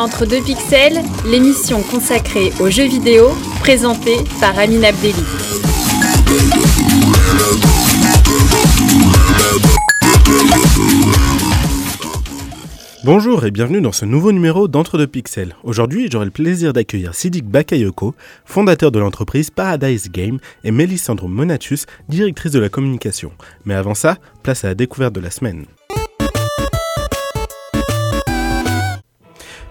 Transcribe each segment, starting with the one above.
Entre deux pixels, l'émission consacrée aux jeux vidéo, présentée par Amine Abdelli. Bonjour et bienvenue dans ce nouveau numéro d'Entre deux pixels. Aujourd'hui, j'aurai le plaisir d'accueillir Sidik Bakayoko, fondateur de l'entreprise Paradise Game, et Mélissandre Monatus, directrice de la communication. Mais avant ça, place à la découverte de la semaine.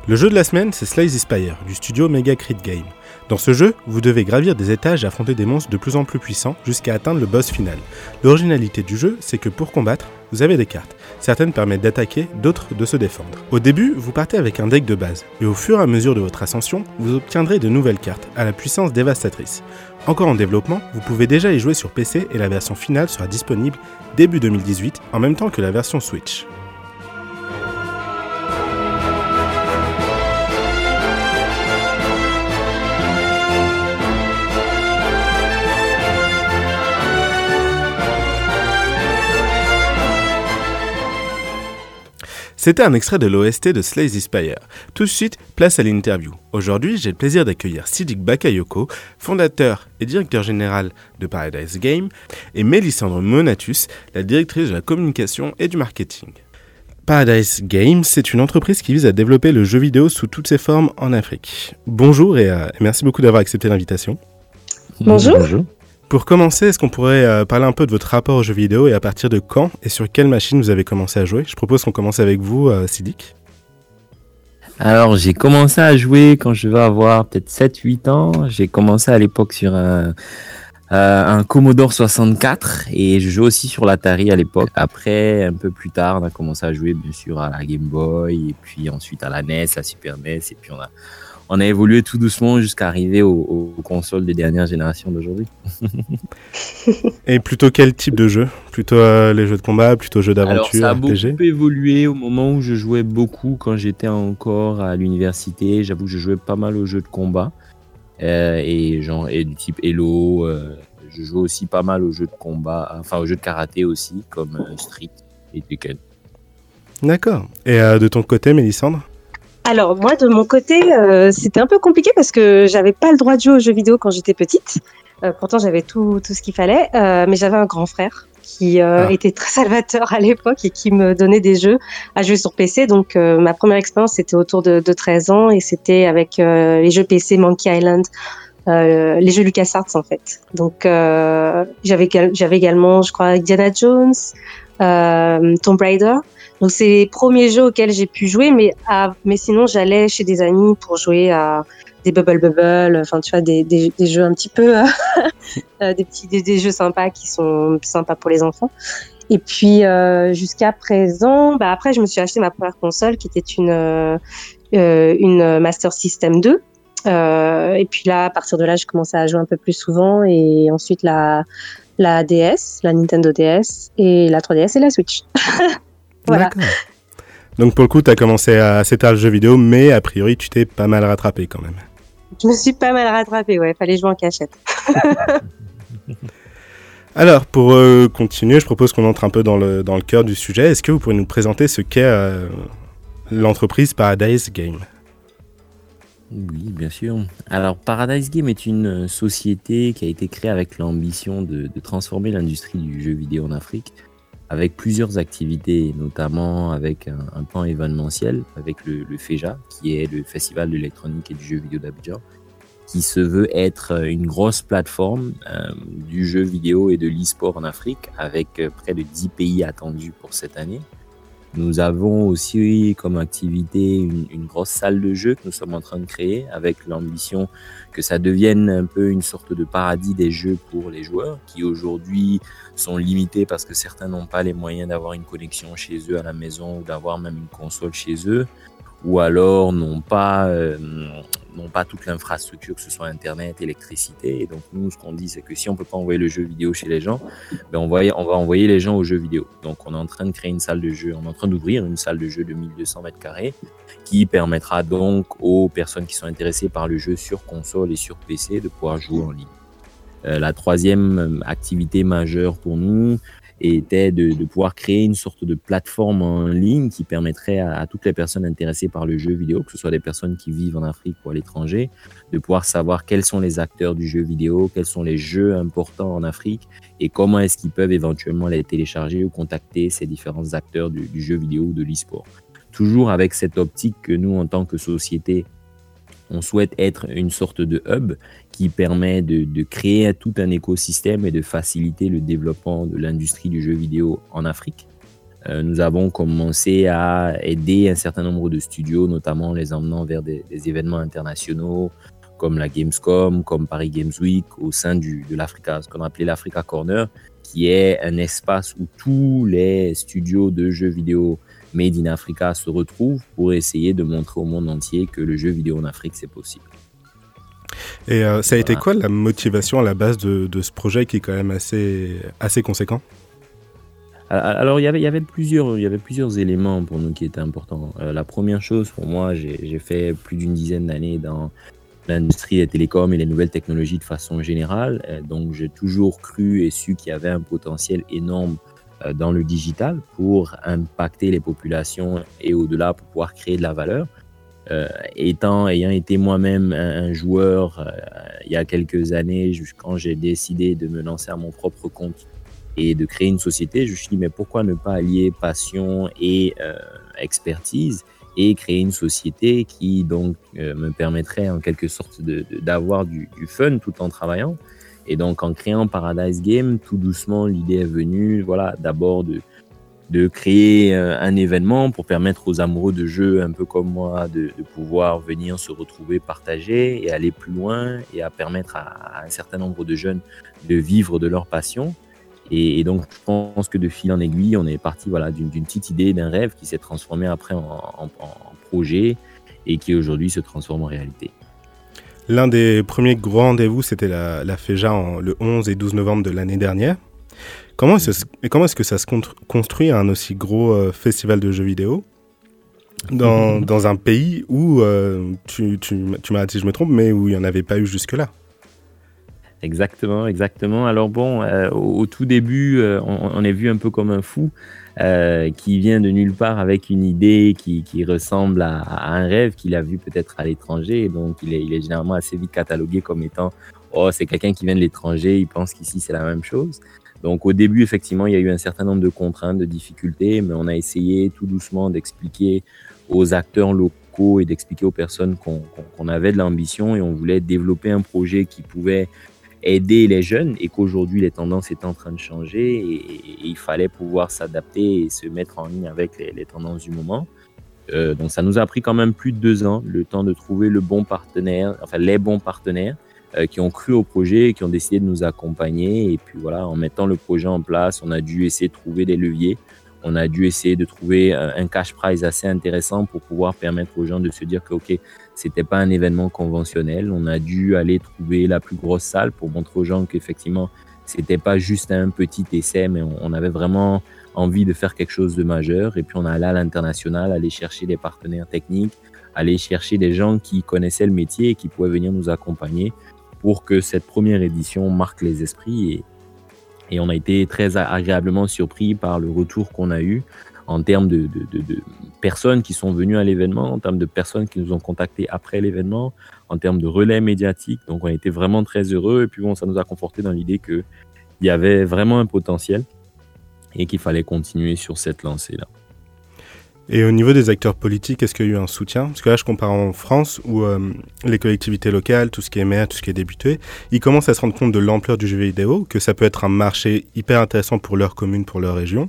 Le jeu de la semaine, c'est Slice Spire, du studio Mega Crit Game. Dans ce jeu, vous devez gravir des étages et affronter des monstres de plus en plus puissants jusqu'à atteindre le boss final. L'originalité du jeu, c'est que pour combattre, vous avez des cartes. Certaines permettent d'attaquer, d'autres de se défendre. Au début, vous partez avec un deck de base, et au fur et à mesure de votre ascension, vous obtiendrez de nouvelles cartes, à la puissance dévastatrice. Encore en développement, vous pouvez déjà y jouer sur PC et la version finale sera disponible début 2018, en même temps que la version Switch. C'était un extrait de l'OST de Slay the Spire. Tout de suite, place à l'interview. Aujourd'hui, j'ai le plaisir d'accueillir Sidik Bakayoko, fondateur et directeur général de Paradise Game, et Mélissandre Monatus, la directrice de la communication et du marketing. Paradise Game, c'est une entreprise qui vise à développer le jeu vidéo sous toutes ses formes en Afrique. Bonjour et euh, merci beaucoup d'avoir accepté l'invitation. Bonjour. Bonjour. Pour commencer, est-ce qu'on pourrait euh, parler un peu de votre rapport aux jeux vidéo et à partir de quand et sur quelle machine vous avez commencé à jouer? Je propose qu'on commence avec vous, euh, Sidik. Alors, j'ai commencé à jouer quand je vais avoir peut-être 7-8 ans. J'ai commencé à l'époque sur un, euh, un Commodore 64 et je jouais aussi sur l'Atari à l'époque. Après, un peu plus tard, on a commencé à jouer bien sûr à la Game Boy et puis ensuite à la NES, la Super NES et puis on a on a évolué tout doucement jusqu'à arriver aux, consoles des dernières générations d'aujourd'hui. Et plutôt quel type de jeu? Plutôt euh, les jeux de combat, plutôt jeux d'aventure ça a beaucoup évolué au moment où je jouais beaucoup quand j'étais encore à l'université. J'avoue que je jouais pas mal aux jeux de combat euh, et genre et du type Hello. Euh, je jouais aussi pas mal aux jeux de combat, enfin aux jeux de karaté aussi comme Street et Tekken. D'accord. Et de ton côté, Mélissandre? Alors moi de mon côté, euh, c'était un peu compliqué parce que j'avais pas le droit de jouer aux jeux vidéo quand j'étais petite. Euh, pourtant j'avais tout, tout ce qu'il fallait, euh, mais j'avais un grand frère qui ah. était très salvateur à l'époque et qui me donnait des jeux à jouer sur PC. Donc ma première expérience c'était autour de, de, 13 ans et c'était avec les jeux PC Monkey Island. les jeux LucasArts en fait. Donc j'avais j'avais également, je crois, Indiana Jones, Tomb Raider. Donc c'est les premiers jeux auxquels j'ai pu jouer, mais, mais sinon j'allais chez des amis pour jouer à des Bubble Bubble, enfin tu vois, des, des, jeux un petit peu, euh, des petits des, jeux sympas qui sont sympas pour les enfants. Et puis euh, jusqu'à présent, bah après je me suis acheté ma première console qui était une euh, une Master System 2. et puis là, à partir de là, j'ai commencé à jouer un peu plus souvent et ensuite la la DS, la Nintendo DS et la 3DS et la Switch. Donc pour le coup, tu as commencé à tard le jeu vidéo, mais a priori, tu t'es pas mal rattrapé quand même. Je me suis pas mal rattrapé, ouais, fallait jouer en cachette. Alors, pour euh, continuer, je propose qu'on entre un peu dans le, dans le cœur du sujet. Est-ce que vous pourriez nous présenter ce qu'est euh, l'entreprise Paradise Game Oui, bien sûr. Alors, Paradise Game est une société qui a été créée avec l'ambition de, transformer l'industrie du jeu vidéo en Afrique avec plusieurs activités, notamment avec un, plan événementiel, avec le, le, FEJA, qui est le Festival de l'électronique et du jeu vidéo d'Abidjan, qui se veut être une grosse plateforme euh, du jeu vidéo et de l'e-sport en Afrique, avec euh, près de 10 pays attendus pour cette année. Nous avons aussi comme activité une, grosse salle de jeu que nous sommes en train de créer avec l'ambition que ça devienne un peu une sorte de paradis des jeux pour les joueurs qui aujourd'hui sont limités parce que certains n'ont pas les moyens d'avoir une connexion chez eux à la maison ou d'avoir même une console chez eux ou alors n'ont pas, euh, pas toute l'infrastructure, que ce soit Internet, électricité. Et donc, nous, ce qu'on dit, c'est que si on peut pas envoyer le jeu vidéo chez les gens, ben on, va, on va envoyer les gens aux jeux vidéo. Donc, on est en train de créer une salle de jeu, on est en train d'ouvrir une salle de jeu de 1200 mètres carrés qui permettra donc aux personnes qui sont intéressées par le jeu sur console et sur PC de pouvoir jouer en ligne. Euh, la troisième activité majeure pour nous était de, pouvoir créer une sorte de plateforme en ligne qui permettrait à, toutes les personnes intéressées par le jeu vidéo, que ce soit des personnes qui vivent en Afrique ou à l'étranger, de pouvoir savoir quels sont les acteurs du jeu vidéo, quels sont les jeux importants en Afrique et comment est-ce qu'ils peuvent éventuellement les télécharger ou contacter ces différents acteurs du, du jeu vidéo ou de l'e-sport. Toujours avec cette optique que nous, en tant que société, on souhaite être une sorte de hub qui permet de, créer tout un écosystème et de faciliter le développement de l'industrie du jeu vidéo en Afrique. Euh, nous avons commencé à aider un certain nombre de studios, notamment les emmenant vers des, événements internationaux comme la Gamescom, comme Paris Games Week, au sein de l'Africa, ce qu'on appelait l'Africa Corner, qui est un espace où tous les studios de jeux vidéo Made in Africa se retrouve pour essayer de montrer au monde entier que le jeu vidéo en Afrique, c'est possible. Et euh, ça a été quoi la motivation à la base de, ce projet qui est quand même assez, assez conséquent? Alors, il y, avait, il, y avait plusieurs, il y avait plusieurs éléments pour nous qui étaient importants. Euh, la première chose, pour moi, j'ai fait plus d'une dizaine d'années dans l'industrie des télécoms et les nouvelles technologies de façon générale. Euh, donc, j'ai toujours cru et su qu'il y avait un potentiel énorme dans le digital pour impacter les populations et au-delà pour pouvoir créer de la valeur. Euh, étant, ayant été moi-même un, joueur euh, il y a quelques années, quand j'ai décidé de me lancer à mon propre compte et de créer une société, je me suis dit, mais pourquoi ne pas allier passion et expertise et créer une société qui donc me permettrait en quelque sorte d'avoir du, fun tout en travaillant et donc, en créant Paradise Game, tout doucement, l'idée est venue, voilà, d'abord de, de créer euh, un événement pour permettre aux amoureux de jeux un peu comme moi de, pouvoir venir se retrouver, partager et aller plus loin et à permettre à, un certain nombre de jeunes de vivre de leur passion. Et, donc, je pense que de fil en aiguille, on est parti voilà, d'une petite idée, d'un rêve qui s'est transformé après en projet et qui aujourd'hui se transforme en réalité. L'un des premiers gros rendez-vous, c'était la, la FEJA en, le 11 et 12 novembre de l'année dernière. Comment est-ce, comment est-ce que ça se construit un aussi gros euh, festival de jeux vidéo dans, dans un pays où, euh, tu, tu, tu m'as dit si je me trompe, mais où il n'y en avait pas eu jusque-là? Exactement, exactement. Alors bon, euh, au, tout début, on, on, est vu un peu comme un fou. Euh, qui vient de nulle part avec une idée qui, ressemble à, un rêve qu'il a vu peut-être à l'étranger. Donc, il est, il est, généralement assez vite catalogué comme étant Oh, c'est quelqu'un qui vient de l'étranger, il pense qu'ici c'est la même chose. Donc, au début, effectivement, il y a eu un certain nombre de contraintes, de difficultés, mais on a essayé tout doucement d'expliquer aux acteurs locaux et d'expliquer aux personnes qu'on avait de l'ambition et on voulait développer un projet qui pouvait aider les jeunes et qu'aujourd'hui les tendances étaient en train de changer et, il fallait pouvoir s'adapter et se mettre en ligne avec les, tendances du moment. Euh, donc ça nous a pris quand même plus de deux ans, le temps de trouver le bon partenaire, enfin les bons partenaires euh, qui ont cru au projet et qui ont décidé de nous accompagner. Et puis voilà, en mettant le projet en place, on a dû essayer de trouver des leviers. On a dû essayer de trouver un cash prize assez intéressant pour pouvoir permettre aux gens de se dire que ok, c'était pas un événement conventionnel. On a dû aller trouver la plus grosse salle pour montrer aux gens qu'effectivement, c'était pas juste un petit essai, mais on, avait vraiment envie de faire quelque chose de majeur. Et puis on a allé à l'international, aller chercher des partenaires techniques, aller chercher des gens qui connaissaient le métier et qui pouvaient venir nous accompagner pour que cette première édition marque les esprits. Et, et on a été très agréablement surpris par le retour qu'on a eu en termes de, personnes qui sont venues à l'événement, en termes de personnes qui nous ont contactés après l'événement, en termes de relais médiatiques. Donc on a été vraiment très heureux et puis bon, ça nous a conforté dans l'idée qu'il y avait vraiment un potentiel et qu'il fallait continuer sur cette lancée-là. Et au niveau des acteurs politiques, est-ce qu'il y a eu un soutien? Parce que là, je compare en France, où euh, les collectivités locales, tout ce qui est maire, tout ce qui est député, ils commencent à se rendre compte de l'ampleur du jeu vidéo, que ça peut être un marché hyper intéressant pour leur commune, pour leur région.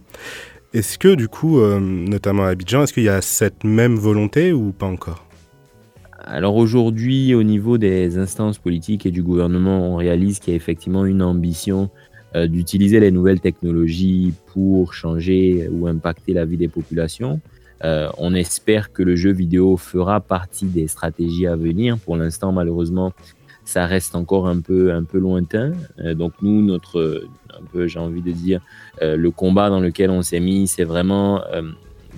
Est-ce que du coup, euh, notamment à Abidjan, est-ce qu'il y a cette même volonté ou pas encore? Alors aujourd'hui, au niveau des instances politiques et du gouvernement, on réalise qu'il y a effectivement une ambition euh, d'utiliser les nouvelles technologies pour changer ou impacter la vie des populations. Euh, on espère que le jeu vidéo fera partie des stratégies à venir. Pour l'instant, malheureusement, ça reste encore un peu, un peu lointain. Euh, donc nous, notre, un peu, j'ai envie de dire, euh, le combat dans lequel on s'est mis, c'est vraiment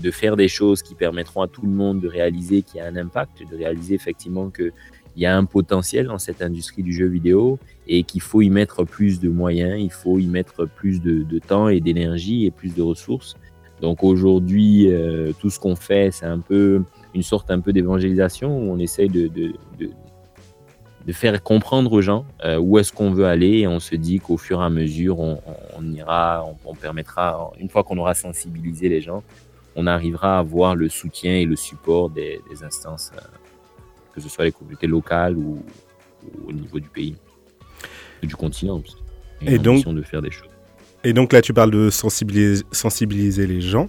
de faire des choses qui permettront à tout le monde de réaliser qu'il y a un impact, de réaliser effectivement qu'il il y a un potentiel dans cette industrie du jeu vidéo et qu'il faut y mettre plus de moyens, il faut y mettre plus de, temps et d'énergie et plus de ressources. Donc aujourd'hui, euh, tout ce qu'on fait, c'est un peu une sorte un peu d'évangélisation où on essaye de, de, de, faire comprendre aux gens euh, où est-ce qu'on veut aller et on se dit qu'au fur et à mesure, on, ira, on, permettra, une fois qu'on aura sensibilisé les gens, on arrivera à avoir le soutien et le support des, instances, euh, que ce soit les communautés locales ou, au niveau du pays, du continent. Et donc, de faire des choses. Et donc là, tu parles de sensibiliser, sensibiliser les gens.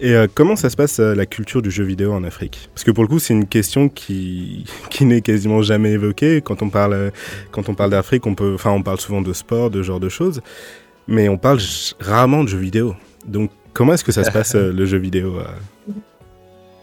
Et euh, comment ça se passe euh, la culture du jeu vidéo en Afrique? Parce que pour le coup, c'est une question qui, qui n'est quasiment jamais évoquée. Quand on parle, quand on parle d'Afrique, on, peut, on parle souvent de sport, de ce genre de choses, mais on parle rarement de jeux vidéo. Donc comment est-ce que ça se passe euh, le jeu vidéo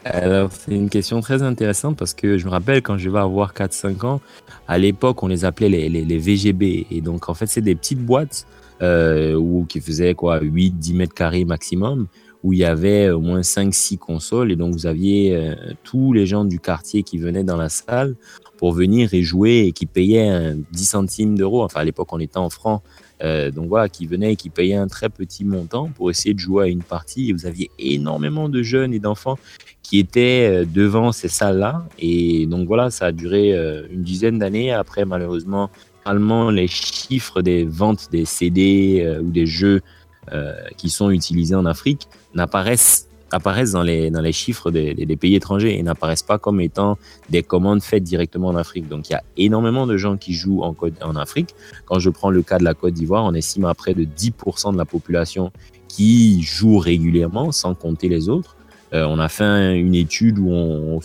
alors, c'est une question très intéressante parce que je me rappelle quand je vais avoir 4-5 ans, à l'époque, on les appelait les, les, les, VGB. Et donc, en fait, c'est des petites boîtes euh, où, qui faisaient quoi, 8-10 mètres carrés maximum, où il y avait au moins 5-6 consoles. Et donc, vous aviez euh, tous les gens du quartier qui venaient dans la salle pour venir et jouer et qui payaient 10 centimes d'euros. Enfin, à l'époque, on était en francs. Euh, donc voilà, qui venaient et qui payaient un très petit montant pour essayer de jouer à une partie. Et vous aviez énormément de jeunes et d'enfants qui étaient euh, devant ces salles-là. Et donc voilà, ça a duré une dizaine d'années. Après, malheureusement, les chiffres des ventes des CD ou des jeux qui sont utilisés en Afrique n'apparaissent apparaissent dans les, dans les chiffres des, des, pays étrangers et n'apparaissent pas comme étant des commandes faites directement en Afrique. Donc il y a énormément de gens qui jouent en, en Afrique. Quand je prends le cas de la Côte d'Ivoire, on estime à près de 10% de la population qui joue régulièrement, sans compter les autres. Euh, on a fait une étude où,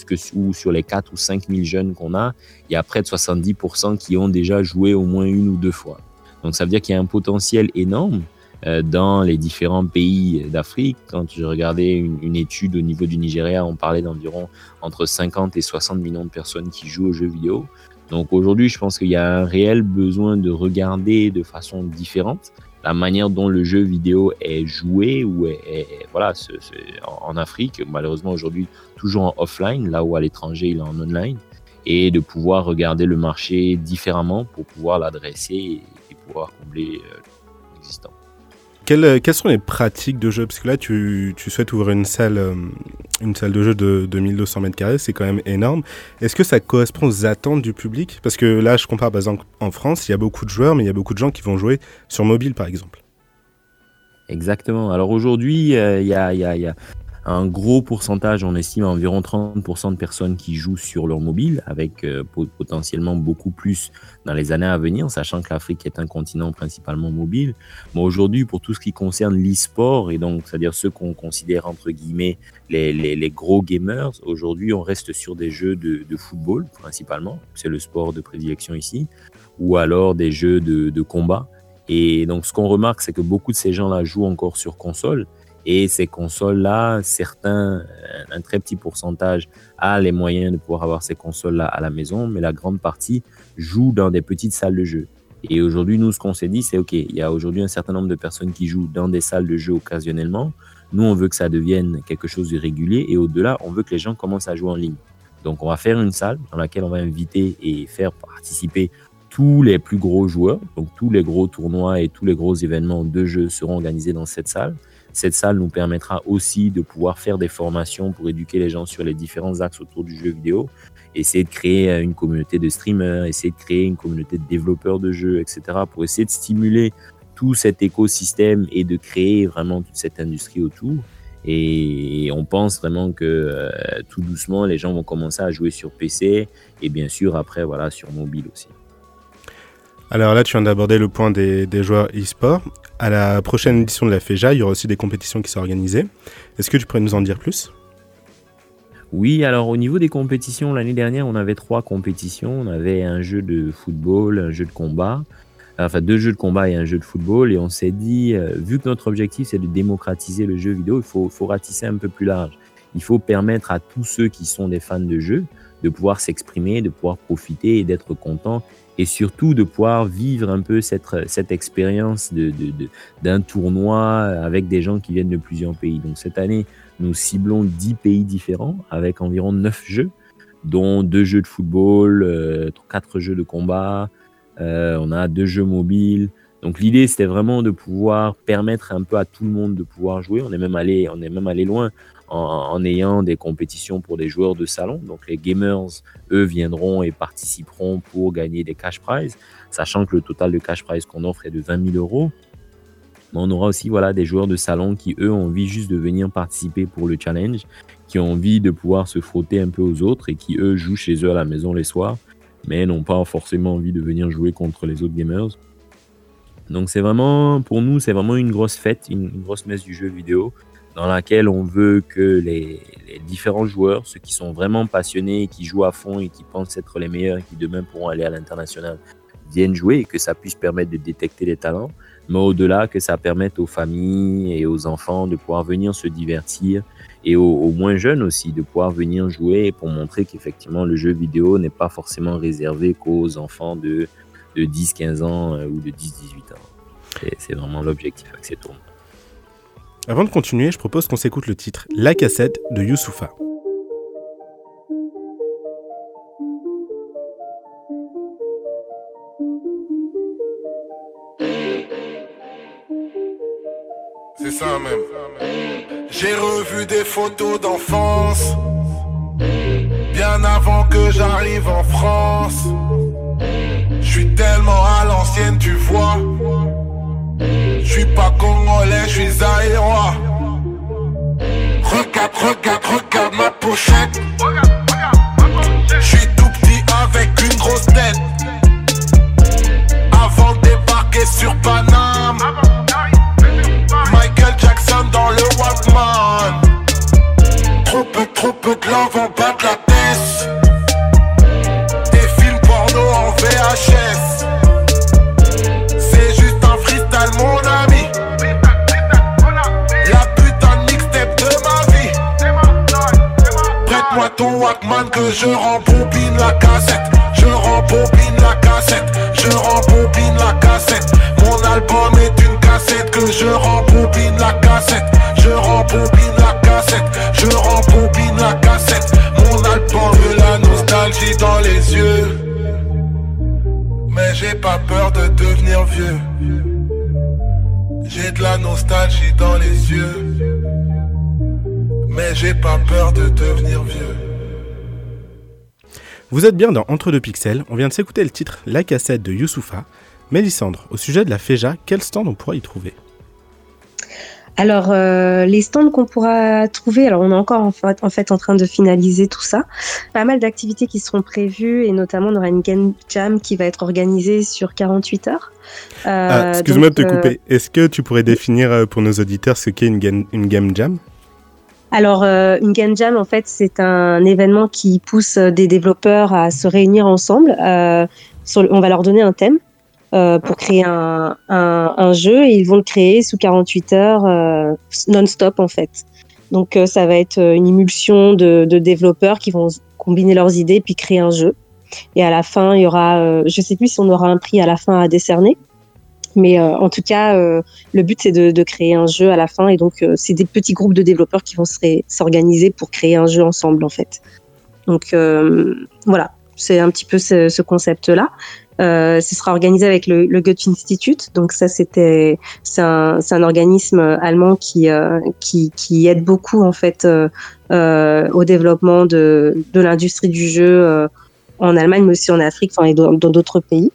sur les 4 ou 5 000 jeunes qu'on a, il y a près de 70% qui ont déjà joué au moins une ou deux fois. Donc ça veut dire qu'il y a un potentiel énorme. Euh, dans les différents pays d'Afrique. Quand je regardais une, étude au niveau du Nigeria, on parlait d'environ entre 50 et 60 millions de personnes qui jouent aux jeux vidéo. Donc aujourd'hui, je pense qu'il y a un réel besoin de regarder de façon différente la manière dont le jeu vidéo est joué ou voilà en, Afrique malheureusement aujourd'hui toujours en offline là où à l'étranger il est en online et de pouvoir regarder le marché différemment pour pouvoir l'adresser et, pouvoir combler euh, l'existant. Euh, quelles, sont les pratiques de jeu? Parce que là, tu, souhaites ouvrir une salle, euh, une salle de jeu de, 2200 mètres carrés, c'est quand même énorme. Est-ce que ça correspond aux attentes du public? Parce que là, je compare par exemple en France, il y a beaucoup de joueurs, mais il y a beaucoup de gens qui vont jouer sur mobile, par exemple. Exactement. Alors aujourd'hui, euh, il y, a, un gros pourcentage, on estime environ 30% de personnes qui jouent sur leur mobile, avec euh, potentiellement beaucoup plus dans les années à venir, sachant que l'Afrique est un continent principalement mobile. Mais aujourd'hui, pour tout ce qui concerne l'e-sport, et donc, c'est-à-dire ceux qu'on considère entre guillemets les, gros gamers, aujourd'hui, on reste sur des jeux de, football principalement, c'est le sport de prédilection ici, ou alors des jeux de combat. Et donc, ce qu'on remarque, c'est que beaucoup de ces gens-là jouent encore sur console. Et ces consoles-là, certains, un très petit pourcentage a les moyens de pouvoir avoir ces consoles-là à la maison, mais la grande partie joue dans des petites salles de jeu. Et aujourd'hui, nous, ce qu'on s'est dit, c'est OK, il y a aujourd'hui un certain nombre de personnes qui jouent dans des salles de jeu occasionnellement. Nous, on veut que ça devienne quelque chose de régulier et au-delà, on veut que les gens commencent à jouer en ligne. Donc, on va faire une salle dans laquelle on va inviter et faire participer tous les plus gros joueurs. Donc, tous les gros tournois et tous les gros événements de jeu seront organisés dans cette salle. Cette salle nous permettra aussi de pouvoir faire des formations pour éduquer les gens sur les différents axes autour du jeu vidéo, essayer de créer euh, une communauté de streamers, essayer de créer une communauté de développeurs de jeux, etc., pour essayer de stimuler tout cet écosystème et de créer vraiment toute cette industrie autour. Et on pense vraiment que euh, tout doucement, les gens vont commencer à jouer sur PC et bien sûr après, voilà, sur mobile aussi. Alors là, tu viens d'aborder le point des, joueurs e-sport. À la prochaine édition de la FEJA, il y aura aussi des compétitions qui sont organisées. Est-ce que tu pourrais nous en dire plus? Oui, alors au niveau des compétitions, l'année dernière, on avait trois compétitions. On avait un jeu de football, un jeu de combat, enfin deux jeux de combat et un jeu de football. Et on s'est dit, euh, vu que notre objectif c'est de démocratiser le jeu vidéo, il faut, faut ratisser un peu plus large. Il faut permettre à tous ceux qui sont des fans de jeux de pouvoir s'exprimer, de pouvoir profiter et d'être contents et surtout de pouvoir vivre un peu cette, cette expérience d'un tournoi avec des gens qui viennent de plusieurs pays. Donc cette année, nous ciblons 10 pays différents avec environ 9 jeux. dont deux jeux de football, quatre jeux de combat, on a deux jeux mobiles. Donc l'idée c'était vraiment de pouvoir permettre un peu à tout le monde de pouvoir jouer. On est même allé, on est même allé loin en, ayant des compétitions pour des joueurs de salon. Donc les gamers, eux, viendront et participeront pour gagner des cash prizes, sachant que le total de cash prize qu'on offre est de 20 000 euros. Mais on aura aussi voilà, des joueurs de salon qui, eux, ont envie juste de venir participer pour le challenge, qui ont envie de pouvoir se frotter un peu aux autres et qui, eux, jouent chez eux à la maison les soirs, mais n'ont pas forcément envie de venir jouer contre les autres gamers. Donc c'est vraiment, pour nous, c'est vraiment une grosse fête, une, grosse messe du jeu vidéo dans laquelle on veut que les, différents joueurs, ceux qui sont vraiment passionnés, qui jouent à fond et qui pensent être les meilleurs et qui demain pourront aller à l'international, viennent jouer et que ça puisse permettre de détecter les talents, mais au-delà que ça permette aux familles et aux enfants de pouvoir venir se divertir et aux, moins jeunes aussi de pouvoir venir jouer pour montrer qu'effectivement le jeu vidéo n'est pas forcément réservé qu'aux enfants de, de 10-15 ans euh, ou de 10-18 ans. C'est vraiment l'objectif avec ces tournois. Avant de continuer, je propose qu'on s'écoute le titre La cassette de Youssoufa. C'est ça même. J'ai revu des photos d'enfance. Bien avant que j'arrive en France. Je suis tellement à l'ancienne, tu vois. Je suis pas congolais, je suis. Regarde, regarde, regarde ma pochette. Je suis tout petit avec une grosse tête. Avant de débarquer sur Paname. Michael Jackson dans le Walkman. Trop peu, trop peu de en bas la tête. Que je rembobine la cassette. Je rembobine la cassette. Je rembobine la cassette. Mon album est une cassette que je rembobine la cassette. Je rembobine la cassette. Je rembobine la cassette. Mon album de la nostalgie dans les yeux. Mais j'ai pas peur de devenir vieux. J'ai de la nostalgie dans les yeux. Mais j'ai pas peur de devenir. Vous êtes bien dans Entre deux pixels, on vient de s'écouter le titre La cassette de Youssoufa. Mélissandre, au sujet de la FEJA, quel stand on pourra y trouver? Alors, euh, les stands qu'on pourra trouver, alors on est encore en fait, en fait en train de finaliser tout ça. Pas mal d'activités qui seront prévues et notamment on aura une game jam qui va être organisée sur 48 heures. Euh, ah, excuse-moi de te couper. Euh, Est-ce que tu pourrais définir pour nos auditeurs ce qu'est une, une game jam? Alors, euh, Game Jam, en fait, c'est un événement qui pousse des développeurs à se réunir ensemble. Euh, on va leur donner un thème euh, pour créer un, jeu et ils vont le créer sous 48 heures non-stop, en fait. Donc, ça va être une émulsion de, développeurs qui vont combiner leurs idées puis créer un jeu. Et à la fin, il y aura, je sais plus si on aura un prix à la fin à décerner, mais euh, en tout cas, euh, le but, c'est de, créer un jeu à la fin. Et donc, euh, c'est des petits groupes de développeurs qui vont s'organiser pour créer un jeu ensemble, en fait. Donc, voilà, c'est un petit peu ce, concept-là. ce sera organisé avec le, le Goethe Institute. Donc ça, c'était c'est un, organisme allemand qui, aide beaucoup en fait au développement de, de l'industrie du jeu en Allemagne, mais aussi en Afrique, enfin et dans d'autres pays.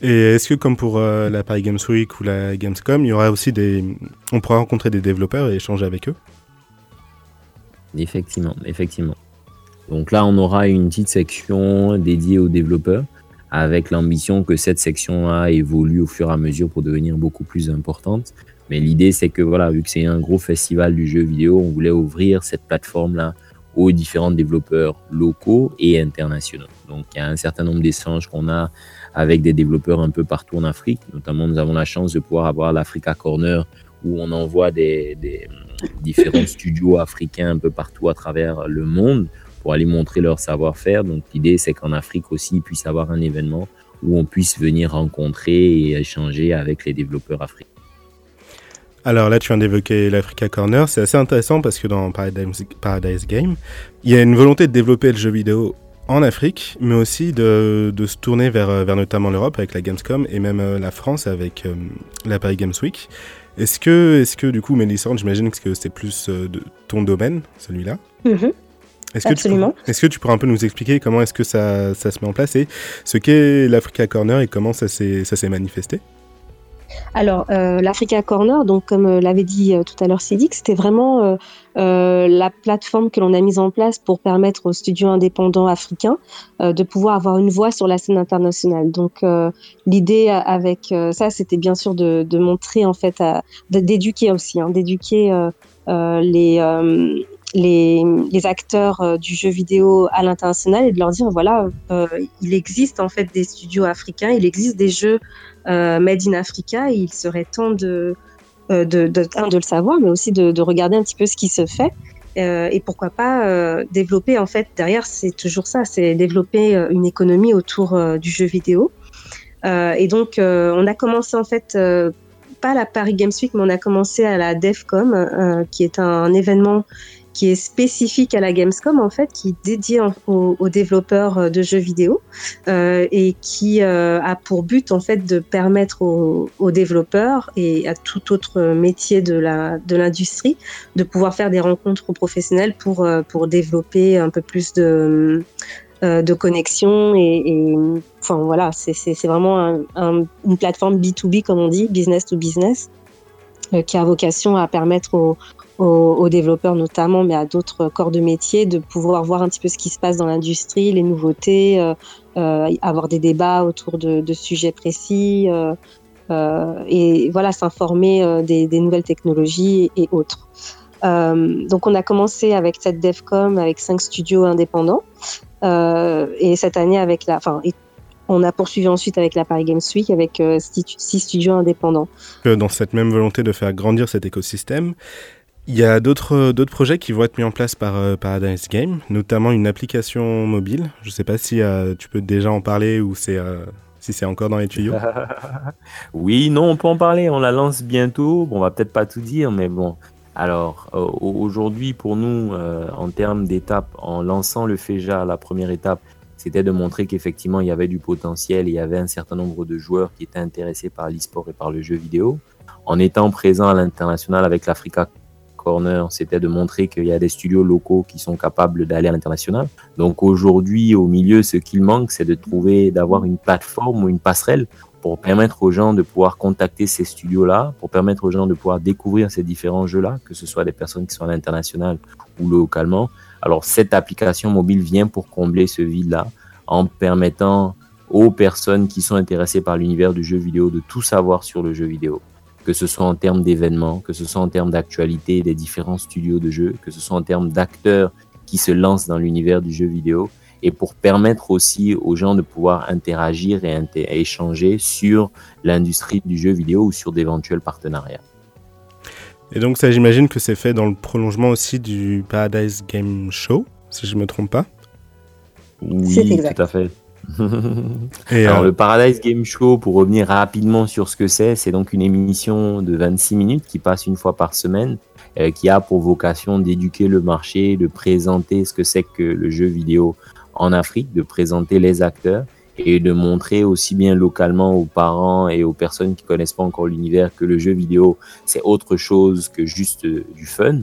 Et est-ce que comme pour euh, la Paris Games Week ou la Gamescom, il y aura aussi des, on pourra rencontrer des développeurs et échanger avec eux? Effectivement, effectivement. Donc là, on aura une petite section dédiée aux développeurs, avec l'ambition que cette section-là évolue au fur et à mesure pour devenir beaucoup plus importante. Mais l'idée, c'est que voilà, vu que c'est un gros festival du jeu vidéo, on voulait ouvrir cette plateforme-là aux différents développeurs locaux et internationaux. Donc il y a un certain nombre d'échanges qu'on a avec des développeurs un peu partout en Afrique. Notamment, nous avons la chance de pouvoir avoir l'Africa Corner où on envoie des, différents studios africains un peu partout à travers le monde pour aller montrer leur savoir-faire. Donc l'idée, c'est qu'en Afrique aussi, il puisse avoir un événement où on puisse venir rencontrer et échanger avec les développeurs africains. Alors là, tu viens d'évoquer l'Africa Corner. C'est assez intéressant parce que dans Paradise, Paradise Game, il y a une volonté de développer le jeu vidéo en Afrique, mais aussi de, de se tourner vers, vers notamment l'Europe avec la Gamescom et même euh, la France avec euh, la Paris Games Week. Est-ce que, est que du coup, Mélissande, j'imagine que c'est plus euh, de ton domaine, celui-là? Mhm. Est-ce que, est-ce que tu pourrais un peu nous expliquer comment est-ce que ça, ça se met en place et ce qu'est l'Africa Corner et comment ça s'est ça s'est manifesté? Alors, euh, l'Africa Corner, donc comme euh, l'avait dit euh, tout à l'heure Sidic, c'était vraiment la plateforme que l'on a mise en place pour permettre aux studios indépendants africains de pouvoir avoir une voix sur la scène internationale. Donc, l'idée avec ça, c'était bien sûr de, montrer en fait, d'éduquer aussi, hein, d'éduquer les les, acteurs euh, du jeu vidéo à l'international et de leur dire voilà euh, il existe en fait des studios africains il existe des jeux euh, made in Africa et il serait temps de de, de, le savoir mais aussi de, de regarder un petit peu ce qui se fait et pourquoi pas développer en fait derrière c'est toujours ça c'est développer une économie autour du jeu vidéo. Et donc on a commencé en fait pas à la Paris Games Week mais on a commencé à la DEFCOM qui est un événement qui est spécifique à la Gamescom en fait, qui est dédié en- aux, développeurs euh, de jeux vidéo euh, et qui euh, a pour but en fait de permettre aux, développeurs et à tout autre métier de la de l'industrie de pouvoir faire des rencontres professionnelles pour pour développer un peu plus de de connexion et, enfin voilà c'est vraiment un- un- une plateforme B2B comme on dit business to business qui a vocation à permettre aux, aux, aux développeurs notamment, mais à d'autres corps de métier, de pouvoir voir un petit peu ce qui se passe dans l'industrie, les nouveautés, euh, euh, avoir des débats autour de, de sujets précis, euh, euh, et voilà, s'informer euh, des, des nouvelles technologies et autres. Donc on a commencé avec cette DevCom avec cinq studios indépendants, et cette année avec la, enfin, on a poursuivi ensuite avec la Paris Games Week avec euh, six, studios indépendants. dans cette même volonté de faire grandir cet écosystème, il y a d'autres projets qui vont être mis en place par euh, Paradise Game, notamment une application mobile. Je ne sais pas si euh, tu peux déjà en parler ou euh, si c'est encore dans les tuyaux. Oui, non, on peut en parler. On la lance bientôt. Bon, on va peut-être pas tout dire, mais bon. Alors, au- aujourd'hui, pour nous, en termes d'étapes, en lançant le FEJA, la première étape, c'était de montrer qu'effectivement, il y avait du potentiel il y avait un certain nombre de joueurs qui étaient intéressés par l'e-sport et par le jeu vidéo. En étant présent à l'international avec l'Africa Corner, c'était de montrer qu'il y a des studios locaux qui sont capables d'aller à l'international. Donc aujourd'hui, au milieu, ce qu'il manque, c'est de trouver, d'avoir une plateforme ou une passerelle pour permettre aux gens de pouvoir contacter ces studios-là, pour permettre aux gens de pouvoir découvrir ces différents jeux-là, que ce soit des personnes qui sont à l'international ou localement. Alors cette application mobile vient pour combler ce vide-là en permettant aux personnes qui sont intéressées par l'univers du jeu vidéo de tout savoir sur le jeu vidéo, que ce soit en termes d'événements, que ce soit en termes d'actualité des différents studios de jeux, que ce soit en termes d'acteurs qui se lancent dans l'univers du jeu vidéo, et pour permettre aussi aux gens de pouvoir interagir et, inter- et échanger sur l'industrie du jeu vidéo ou sur d'éventuels partenariats. Et donc ça, j'imagine que c'est fait dans le prolongement aussi du Paradise Game Show, si je me trompe pas? Oui, tout à fait. Et Alors, euh, le Paradise Game Show, pour revenir rapidement sur ce que c'est, c'est donc une émission de 26 minutes qui passe une fois par semaine, euh, qui a pour vocation d'éduquer le marché, de présenter ce que c'est que le jeu vidéo en Afrique, de présenter les acteurs et de montrer aussi bien localement aux parents et aux personnes qui connaissent pas encore l'univers que le jeu vidéo, c'est autre chose que juste euh, du fun.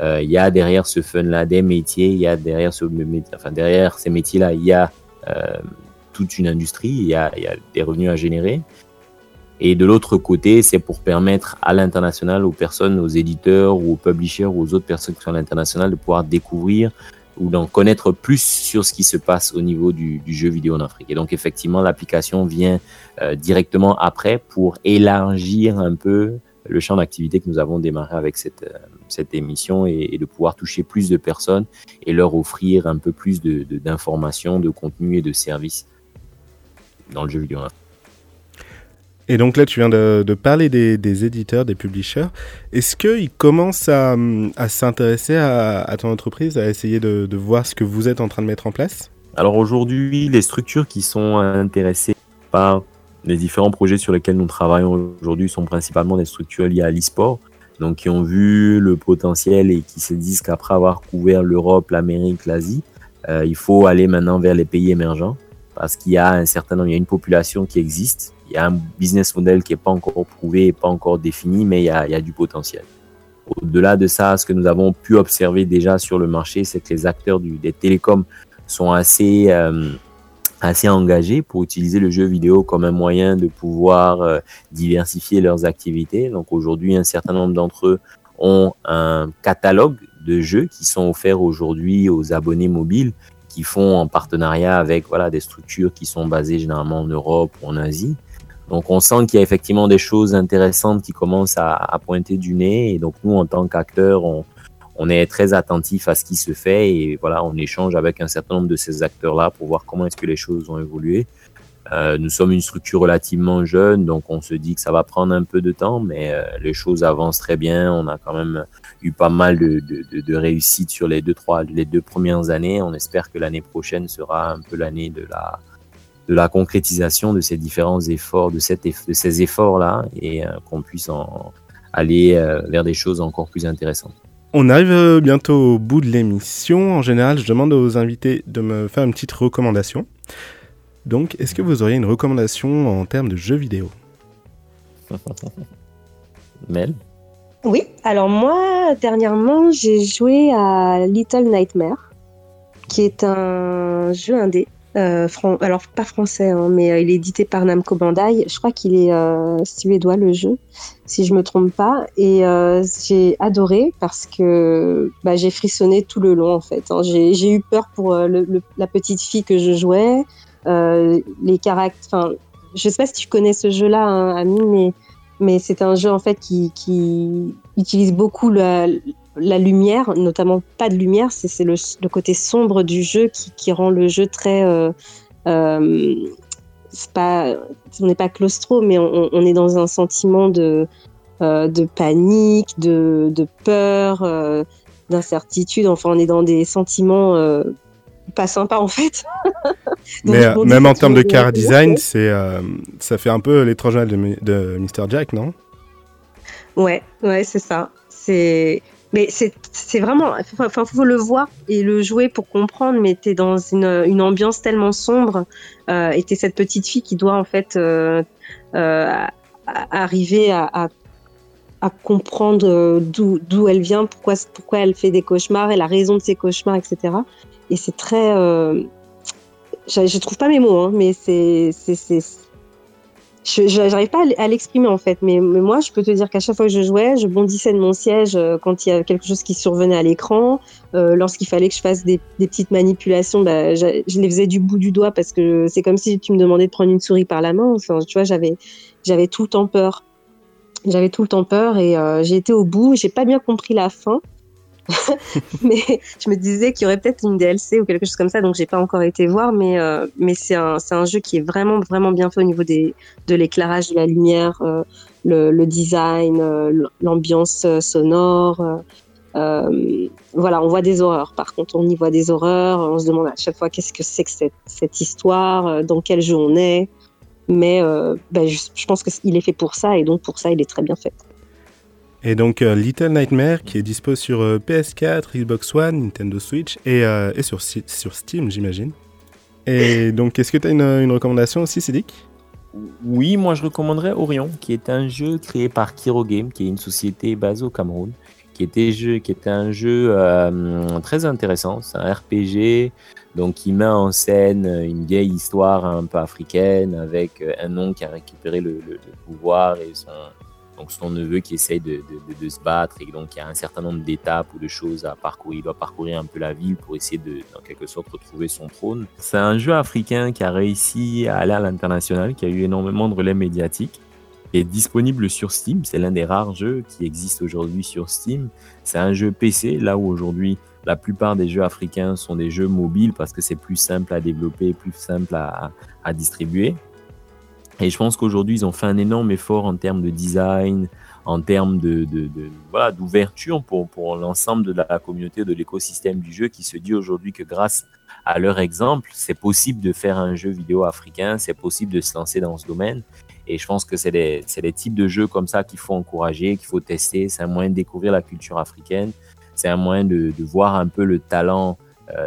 Euh, Il y a derrière ce fun-là des métiers, il y a derrière ce mé- enfin derrière ces métiers-là, il y a toute une industrie, il y, a, des revenus à générer. Et de l'autre côté, c'est pour permettre à l'international, aux personnes, aux éditeurs aux publishers aux autres personnes qui sont à l'international de pouvoir découvrir ou d'en connaître plus sur ce qui se passe au niveau du, du jeu vidéo en Afrique. Et donc effectivement, l'application vient euh, directement après pour élargir un peu le champ d'activité que nous avons démarré avec cette, euh, cette émission et, et de pouvoir toucher plus de personnes et leur offrir un peu plus de- de- d'informations, de, contenu et de services dans le jeu vidéo. Et donc là, tu viens de, de parler des, des éditeurs, des publishers. Est-ce qu'ils commencent à, à s'intéresser à, à ton entreprise, à essayer de, de voir ce que vous êtes en train de mettre en place? Alors aujourd'hui, les structures qui sont intéressées par les différents projets sur lesquels nous travaillons aujourd'hui sont principalement des structures liées à l'e-sport. donc qui ont vu le potentiel et qui se disent qu'après avoir couvert l'Europe, l'Amérique, l'Asie, euh, il faut aller maintenant vers les pays émergents parce qu'il y a un certain nombre, il y a une population qui existe, il y a un business model qui n'est pas encore prouvé, pas encore défini, mais il y a, du potentiel. Au-delà de ça, ce que nous avons pu observer déjà sur le marché, c'est que les acteurs du, des télécoms sont assez euh, assez engagés pour utiliser le jeu vidéo comme un moyen de pouvoir euh, diversifier leurs activités. Donc aujourd'hui, un certain nombre d'entre eux ont un catalogue de jeux qui sont offerts aujourd'hui aux abonnés mobiles qui font en partenariat avec voilà des structures qui sont basées généralement en Europe ou en Asie. Donc on sent qu'il y a effectivement des choses intéressantes qui commencent à, à pointer du nez et donc nous en tant qu'acteurs on, on est très attentif à ce qui se fait et voilà, on échange avec un certain nombre de ces acteurs-là pour voir comment est-ce que les choses ont évolué. Euh, nous sommes une structure relativement jeune, donc on se dit que ça va prendre un peu de temps, mais euh, les choses avancent très bien. On a quand même eu pas mal de, réussites sur les deux, trois, les deux premières années. On espère que l'année prochaine sera un peu l'année de la, de la concrétisation de ces différents efforts, de, ces efforts-là, et euh, qu'on puisse en aller vers des choses encore plus intéressantes. On arrive euh, bientôt au bout de l'émission. En général, je demande aux invités de me faire une petite recommandation. Donc, est-ce que vous auriez une recommandation en termes de jeux vidéo? Mel? Oui, alors moi, dernièrement, j'ai joué à Little Nightmare, qui est un jeu indé euh, alors pas français, hein, mais euh, il est édité par Namco Bandai. Je crois qu'il est euh, suédois le jeu, si je me trompe pas. Et j'ai adoré parce que bah, j'ai frissonné tout le long en fait. Hein. J'ai eu peur pour la petite fille que je jouais, les caractères. Je sais pas si tu connais ce jeu-là, hein, Ami, mais mais c'est un jeu en fait qui, qui utilise beaucoup la, la lumière, notamment pas de lumière, c'est le, le, côté sombre du jeu qui, qui rend le jeu très. Euh, euh, pas, on n'est pas claustro, mais on, on, est dans un sentiment de, euh, de panique, de, de peur, euh, d'incertitude. Enfin, on est dans des sentiments pas sympas en fait. mais bon, même en termes de car design, c'est ça fait un peu l'étrange de, de Mr. Jack, non? Ouais, ouais, c'est ça. C'est mais c'est vraiment, enfin, faut le voir et le jouer pour comprendre. Mais t'es dans une, une, ambiance tellement sombre euh, et t'es cette petite fille qui doit en fait euh, euh, arriver à, à, comprendre d'où d'où elle vient, pourquoi pourquoi elle fait des cauchemars et la raison de ses cauchemars, etc. Et c'est très, euh, je, je trouve pas mes mots, hein, mais c'est je n'arrive pas à l'exprimer en fait, mais, mais, moi je peux te dire qu'à chaque fois que je jouais, je bondissais de mon siège euh, quand il y a quelque chose qui survenait à l'écran. Euh, Lorsqu'il fallait que je fasse des, des petites manipulations, bah, je, je, les faisais du bout du doigt parce que c'est comme si tu me demandais de prendre une souris par la main. Enfin, tu vois, j'avais j'avais tout le temps peur. J'avais tout le temps peur et euh, j'ai été au bout. J'ai pas bien compris la fin. mais je me disais qu'il y aurait peut-être une DLC ou quelque chose comme ça, donc j'ai pas encore été voir, mais, euh, c'est un, jeu qui est vraiment, vraiment bien fait au niveau de l'éclairage, de la lumière, euh, le, design, euh, l'ambiance sonore. Voilà, on voit des horreurs. Par contre, on y voit des horreurs. On se demande à chaque fois qu'est-ce que c'est que cette, histoire, dans quel jeu on est. Mais ben, je pense qu'il est fait pour ça et donc pour ça, il est très bien fait. Et donc euh, Little Nightmare qui est dispo sur euh, PS4, Xbox One, Nintendo Switch et, euh, et sur, sur Steam j'imagine. Et donc est-ce que tu as une, recommandation aussi Cédric? Oui, moi je recommanderais Orion qui est un jeu créé par Kiro Game qui est une société basée au Cameroun qui était, jeu, qui était un jeu très intéressant, c'est un RPG donc qui met en scène une vieille histoire un peu africaine avec un nom qui a récupéré le, le pouvoir et son, donc son neveu qui essaye de, se battre et donc il y a un certain nombre d'étapes ou de choses à parcourir. Il doit parcourir un peu la ville pour essayer de, en quelque sorte, retrouver son trône. C'est un jeu africain qui a réussi à aller à l'international, qui a eu énormément de relais médiatiques, qui est disponible sur Steam. C'est l'un des rares jeux qui existent aujourd'hui sur Steam. C'est un jeu PC, là où aujourd'hui la plupart des jeux africains sont des jeux mobiles parce que c'est plus simple à développer, plus simple à distribuer. Et je pense qu'aujourd'hui, ils ont fait un énorme effort en termes de design, en termes de, d'ouverture pour, pour l'ensemble de la communauté, de l'écosystème du jeu, qui se dit aujourd'hui que grâce à leur exemple, c'est possible de faire un jeu vidéo africain, c'est possible de se lancer dans ce domaine. Et je pense que c'est des, des, types de jeux comme ça qu'il faut encourager, qu'il faut tester. C'est un moyen de découvrir la culture africaine. C'est un moyen de, de, voir un peu le talent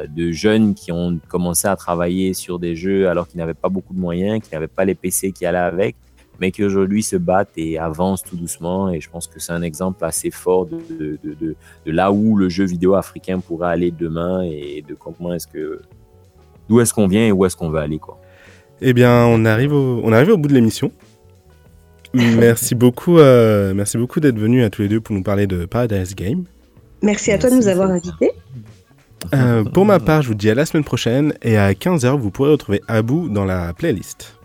de jeunes qui ont commencé à travailler sur des jeux alors qu'ils n'avaient pas beaucoup de moyens, qui n'avaient pas les PC qui allaient avec, mais qui aujourd'hui se battent et avancent tout doucement. Et je pense que c'est un exemple assez fort de, de, de, de, là où le jeu vidéo africain pourrait aller demain et de comment est-ce que d'où est-ce qu'on vient et où est-ce qu'on veut aller quoi. Eh bien, on arrive au, on arrive au bout de l'émission. merci beaucoup, euh, merci beaucoup d'être venus à tous les deux pour nous parler de Paradise Game. Merci à toi de nous avoir invités. Euh, pour ma part, je vous dis à la semaine prochaine et à 15h, vous pourrez retrouver Abou dans la playlist.